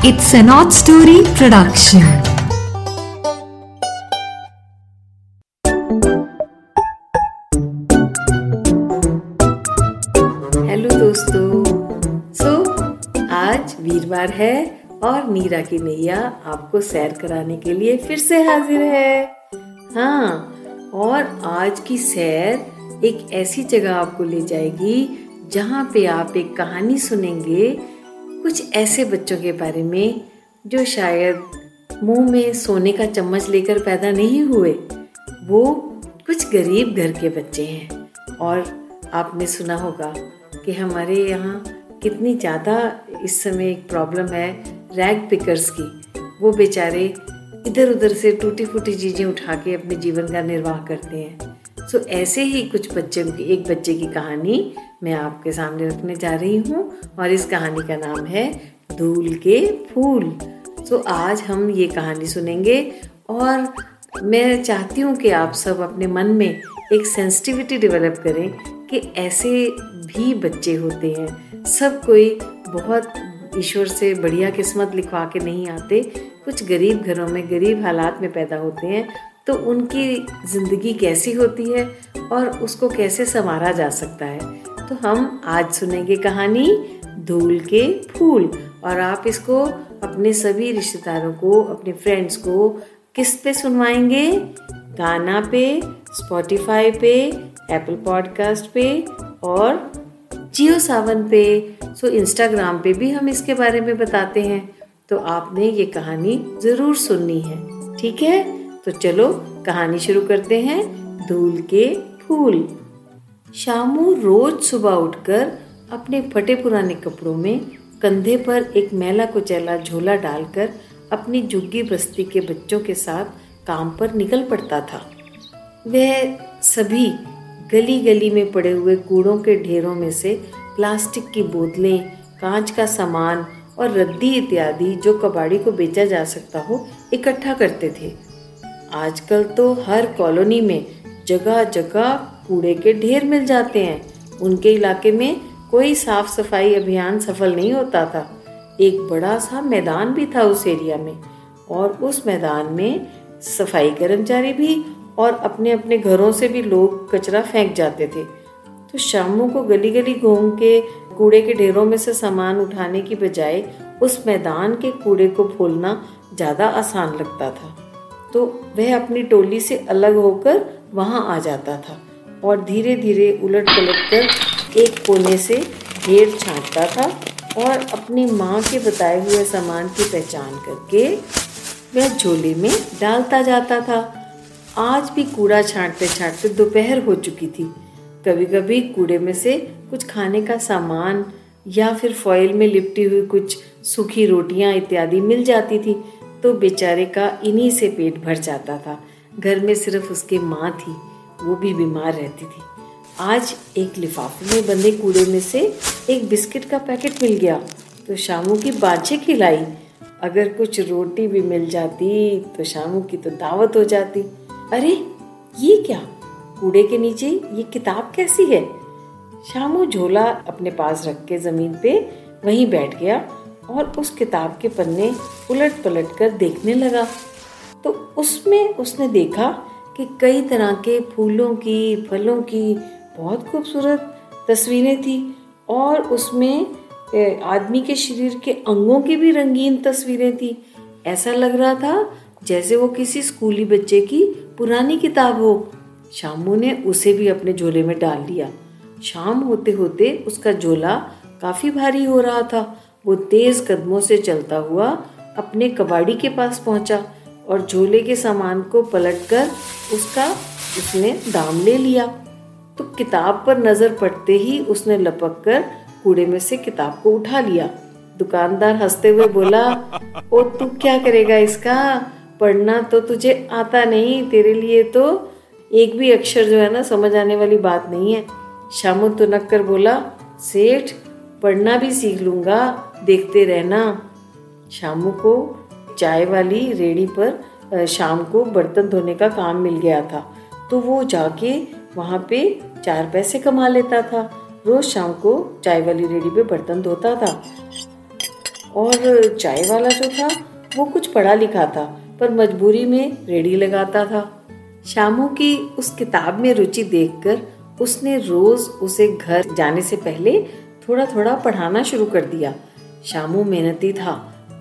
It's an odd story production. Hello दोस्तों so so, आज वीरवार है और नीरा की नैया आपको सैर कराने के लिए फिर से हाजिर है हाँ और आज की सैर एक ऐसी जगह आपको ले जाएगी जहाँ पे आप एक कहानी सुनेंगे कुछ ऐसे बच्चों के बारे में जो शायद मुँह में सोने का चम्मच लेकर पैदा नहीं हुए, वो कुछ गरीब घर के बच्चे हैं। और आपने सुना होगा कि हमारे यहाँ कितनी ज़्यादा इस समय एक प्रॉब्लम है रैग पिकर्स की। वो बेचारे इधर उधर से टूटी फूटी चीज़ें उठा के अपने जीवन का निर्वाह करते हैं। सो ऐसे ही कुछ बच्चे एक बच्चे की कहानी मैं आपके सामने रखने जा रही हूँ और इस कहानी का नाम है धूल के फूल। तो आज हम ये कहानी सुनेंगे और मैं चाहती हूँ कि आप सब अपने मन में एक सेंसिटिविटी डेवलप करें कि ऐसे भी बच्चे होते हैं। सब कोई बहुत ईश्वर से बढ़िया किस्मत लिखवा के नहीं आते। कुछ गरीब घरों में, गरीब हालात में पैदा होते हैं। तो उनकी ज़िंदगी कैसी होती है और उसको कैसे संवारा जा सकता है? तो हम आज सुनेंगे कहानी धूल के फूल। और आप इसको अपने सभी रिश्तेदारों को, अपने फ्रेंड्स को किस पे सुनवाएँगे? गाना पे स्पॉटिफाई पे एप्पल पॉडकास्ट पे और जियो सावन पे। सो इंस्टाग्राम पे भी हम इसके बारे में बताते हैं। तो आपने ये कहानी ज़रूर सुननी है। ठीक है? तो चलो कहानी शुरू करते हैं। धूल के फूल। शामू रोज सुबह उठकर अपने फटे पुराने कपड़ों में कंधे पर एक मैला कुचैला झोला डालकर अपनी झुग्गी बस्ती के बच्चों के साथ काम पर निकल पड़ता था। वह सभी गली गली में पड़े हुए कूड़ों के ढेरों में से प्लास्टिक की बोतलें, कांच का सामान और रद्दी इत्यादि जो कबाड़ी को बेचा जा सकता हो, इकट्ठा करते थे। आजकल तो हर कॉलोनी में जगह जगह कूड़े के ढेर मिल जाते हैं। उनके इलाके में कोई साफ़ सफ़ाई अभियान सफल नहीं होता था। एक बड़ा सा मैदान भी था उस एरिया में और उस मैदान में सफ़ाई कर्मचारी भी और अपने अपने घरों से भी लोग कचरा फेंक जाते थे। तो शामों को गली गली घूम के कूड़े के ढेरों में से सामान उठाने की बजाय उस मैदान के कूड़े को फोलना ज़्यादा आसान लगता था। तो वह अपनी टोली से अलग होकर वहाँ आ जाता था। और धीरे धीरे उलट पलट कर एक कोने से ढेर छांटता था और अपनी माँ के बताए हुए सामान की पहचान करके वह झोले में डालता जाता था। आज भी कूड़ा छांटते छांटते दोपहर हो चुकी थी। कभी कभी कूड़े में से कुछ खाने का सामान या फिर फॉइल में लिपटी हुई कुछ सूखी रोटियाँ इत्यादि मिल जाती थी तो बेचारे का इन्हीं से पेट भर जाता था। घर में सिर्फ़ उसके माँ थी। वो भी बीमार रहती थी। आज एक लिफाफे में बंधे कूड़े में से एक बिस्किट का पैकेट मिल गया। तो शामू की बाछे खिलाई अगर कुछ रोटी भी मिल जाती तो शामू की तो दावत हो जाती। अरे, ये क्या? कूड़े के नीचे ये किताब कैसी है? शामू झोला अपने पास रख के ज़मीन पे वहीं बैठ गया और उस किताब के पन्ने उलट पलट कर देखने लगा। तो उसमें उसने देखा कि कई तरह के फूलों की, फलों की बहुत खूबसूरत तस्वीरें थी और उसमें आदमी के शरीर के अंगों की भी रंगीन तस्वीरें थी। ऐसा लग रहा था जैसे वो किसी स्कूली बच्चे की पुरानी किताब हो। शामू ने उसे भी अपने झोले में डाल लिया शाम होते होते उसका झोला काफ़ी भारी हो रहा था। वो तेज कदमों से चलता हुआ अपने कबाड़ी के पास पहुँचा। और झोले के सामान को पलटकर उसका, उसने दाम ले लिया। तो किताब पर नज़र पड़ते ही उसने लपक कर कूड़े में से किताब को उठा लिया। दुकानदार हँसते हुए बोला, ओ, तू क्या करेगा इसका? पढ़ना तो तुझे आता नहीं, तेरे लिए तो एक भी अक्षर जो है ना, समझ आने वाली बात नहीं है। शामु तुनक कर बोला, सेठ, पढ़ना भी सीख लूँगा, देखते रहना। शामू को चाय वाली रेडी पर शाम को बर्तन धोने का काम मिल गया था। तो वो जाके वहाँ पे चार पैसे कमा लेता था। रोज शाम को चाय वाली रेडी पे बर्तन धोता था। और चाय वाला जो था, वो कुछ पढ़ा लिखा था, पर मजबूरी में रेडी लगाता था। शामू की उस किताब में रुचि देखकर उसने रोज उसे घर जाने से पहले थोड़ा थोड़ा पढ़ाना शुरू कर दिया। शामू मेहनती था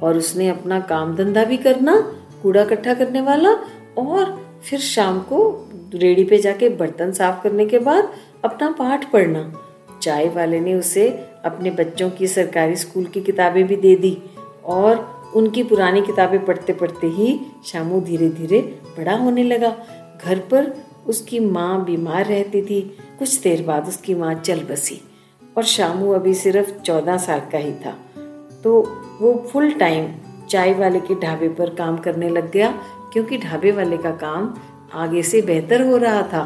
और उसने अपना काम धंधा भी करना, कूड़ा इकट्ठा करने वाला और फिर शाम को रेडी पे जाके बर्तन साफ़ करने के बाद अपना पाठ पढ़ना। चाय वाले ने उसे अपने बच्चों की सरकारी स्कूल की किताबें भी दे दी और उनकी पुरानी किताबें पढ़ते पढ़ते ही शामू धीरे धीरे बड़ा होने लगा। घर पर उसकी माँ बीमार रहती थी। कुछ देर बाद उसकी माँ चल बसी और शामू अभी सिर्फ़ चौदह साल का ही था। तो वो फुल टाइम चाय वाले के ढाबे पर काम करने लग गया, क्योंकि ढाबे वाले का काम आगे से बेहतर हो रहा था।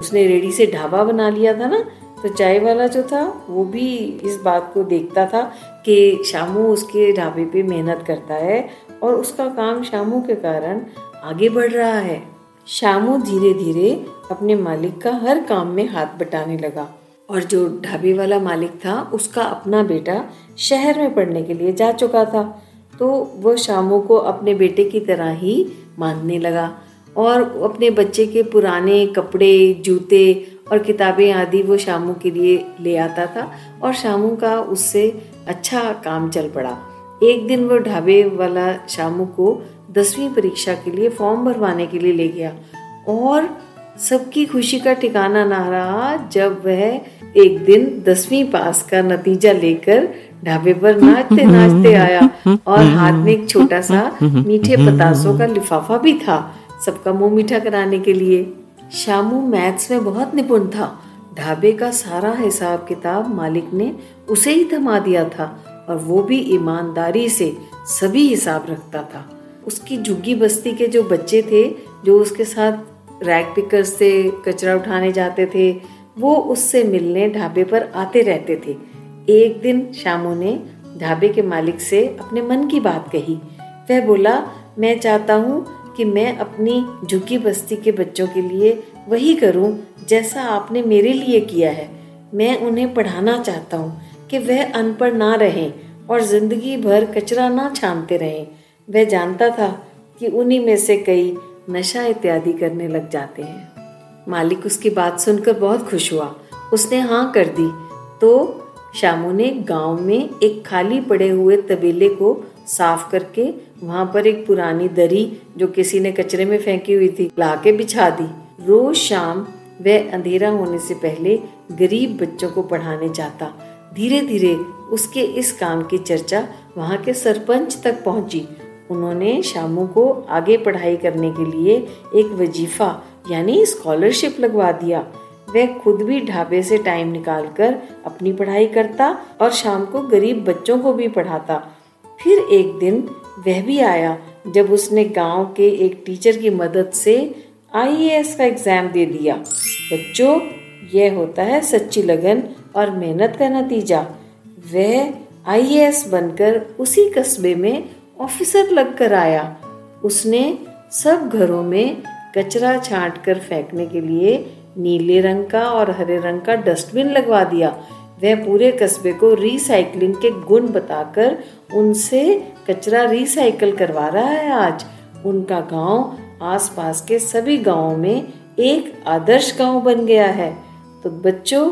उसने रेडी से ढाबा बना लिया था ना तो चाय वाला जो था, वो भी इस बात को देखता था कि शामू उसके ढाबे पे मेहनत करता है और उसका काम शामू के कारण आगे बढ़ रहा है। शामू धीरे धीरे अपने मालिक का हर काम में हाथ बटाने लगा। और जो ढाबे वाला मालिक था, उसका अपना बेटा शहर में पढ़ने के लिए जा चुका था। तो वह शामू को अपने बेटे की तरह ही मानने लगा और अपने बच्चे के पुराने कपड़े, जूते और किताबें आदि वो शामू के लिए ले आता था और शामू का उससे अच्छा काम चल पड़ा। एक दिन वो ढाबे वाला शामू को दसवीं परीक्षा के लिए फॉर्म भरवाने के लिए ले गया और सबकी खुशी का ठिकाना ना रहा जब वह एक दिन दसवीं पास का नतीजा लेकर ढाबे पर नाचते नाचते आया और हाथ में एक छोटा सा मीठे पतासों का लिफाफा भी था सबका मुँह मीठा कराने के लिए। शामू मैथ्स में बहुत निपुण था। ढाबे का सारा हिसाब किताब मालिक ने उसे ही थमा दिया था और वो भी ईमानदारी से सभी हिसाब रखता था। उसकी झुग्गी बस्ती के जो बच्चे थे, जो उसके साथ रैक पिकर से कचरा उठाने जाते थे, वो उससे मिलने ढाबे पर आते रहते थे। एक दिन शामू ने ढाबे के मालिक से अपने मन की बात कही। वह बोला, मैं चाहता हूँ कि मैं अपनी झुकी बस्ती के बच्चों के लिए वही करूँ जैसा आपने मेरे लिए किया है। मैं उन्हें पढ़ाना चाहता हूँ कि वह अनपढ़ ना रहें और ज़िंदगी भर कचरा ना छानते रहें। वह जानता था कि उन्हीं में से कई नशा इत्यादि करने लग जाते हैं। मालिक उसकी बात सुनकर बहुत खुश हुआ। उसने हाँ कर दी। तो शामू ने गाँव में एक खाली पड़े हुए तबेले को साफ़ करके वहाँ पर एक पुरानी दरी, जो किसी ने कचरे में फेंकी हुई थी ला के बिछा दी। रोज शाम वह अंधेरा होने से पहले गरीब बच्चों को पढ़ाने जाता। धीरे धीरे उसके इस काम की चर्चा वहाँ के सरपंच तक पहुँची। उन्होंने शामू को आगे पढ़ाई करने के लिए एक वजीफा, यानी स्कॉलरशिप लगवा दिया। वह खुद भी ढाबे से टाइम निकालकर अपनी पढ़ाई करता और शाम को गरीब बच्चों को भी पढ़ाता। फिर एक दिन वह भी आया, जब उसने गाँव के एक टीचर की मदद से आईएएस का एग्ज़ाम दे दिया। बच्चों, यह होता है सच्ची लगन और मेहनत का नतीजा। वह आईएएस बनकर उसी कस्बे में ऑफिसर लगकर आया। उसने सब घरों में कचरा छांट कर फेंकने के लिए नीले रंग का और हरे रंग का डस्टबिन लगवा दिया। वह पूरे कस्बे को रिसाइकलिंग के गुण बताकर उनसे कचरा रिसाइकल करवा रहा है आज। उनका गाँव आसपास के सभी गाँवों में एक आदर्श गाँव बन गया है। तो बच्चों,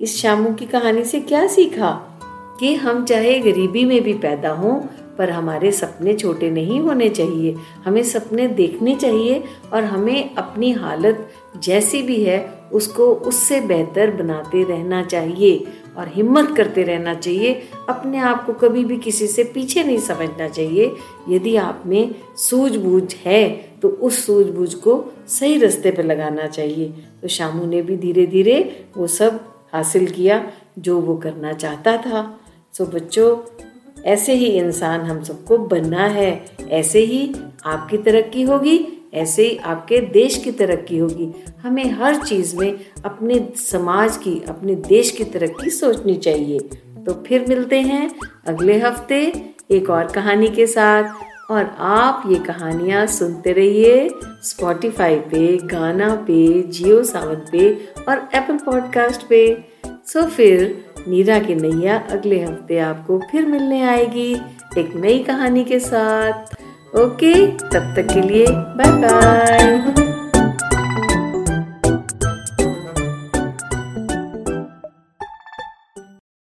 इस शामू की कहानी से क्या सीखा? कि हम चाहे गरीबी में भी पैदा हों पर हमारे सपने छोटे नहीं होने चाहिए। हमें सपने देखने चाहिए और हमें अपनी हालत जैसी भी है, उसको उससे बेहतर बनाते रहना चाहिए और हिम्मत करते रहना चाहिए। अपने आप को कभी भी किसी से पीछे नहीं समझना चाहिए। यदि आप में सूझबूझ है तो उस सूझबूझ को सही रास्ते पर लगाना चाहिए। तो शामू ने भी धीरे धीरे वो सब हासिल किया, जो वो करना चाहता था। सो बच्चों ऐसे ही इंसान हम सबको बनना है। ऐसे ही आपकी तरक्की होगी, ऐसे ही आपके देश की तरक्की होगी। हमें हर चीज़ में अपने समाज की, अपने देश की तरक्की सोचनी चाहिए। तो फिर मिलते हैं अगले हफ़्ते एक और कहानी के साथ। और आप ये कहानियाँ सुनते रहिए स्पॉटिफाई पे, गाना पे, जियो सावन पे और एप्पल पॉडकास्ट पे। सो फिर नीरा की नैया अगले हफ़्ते आपको फिर मिलने आएगी एक नई कहानी के साथ। ओके, तब तक के लिए बाय बाय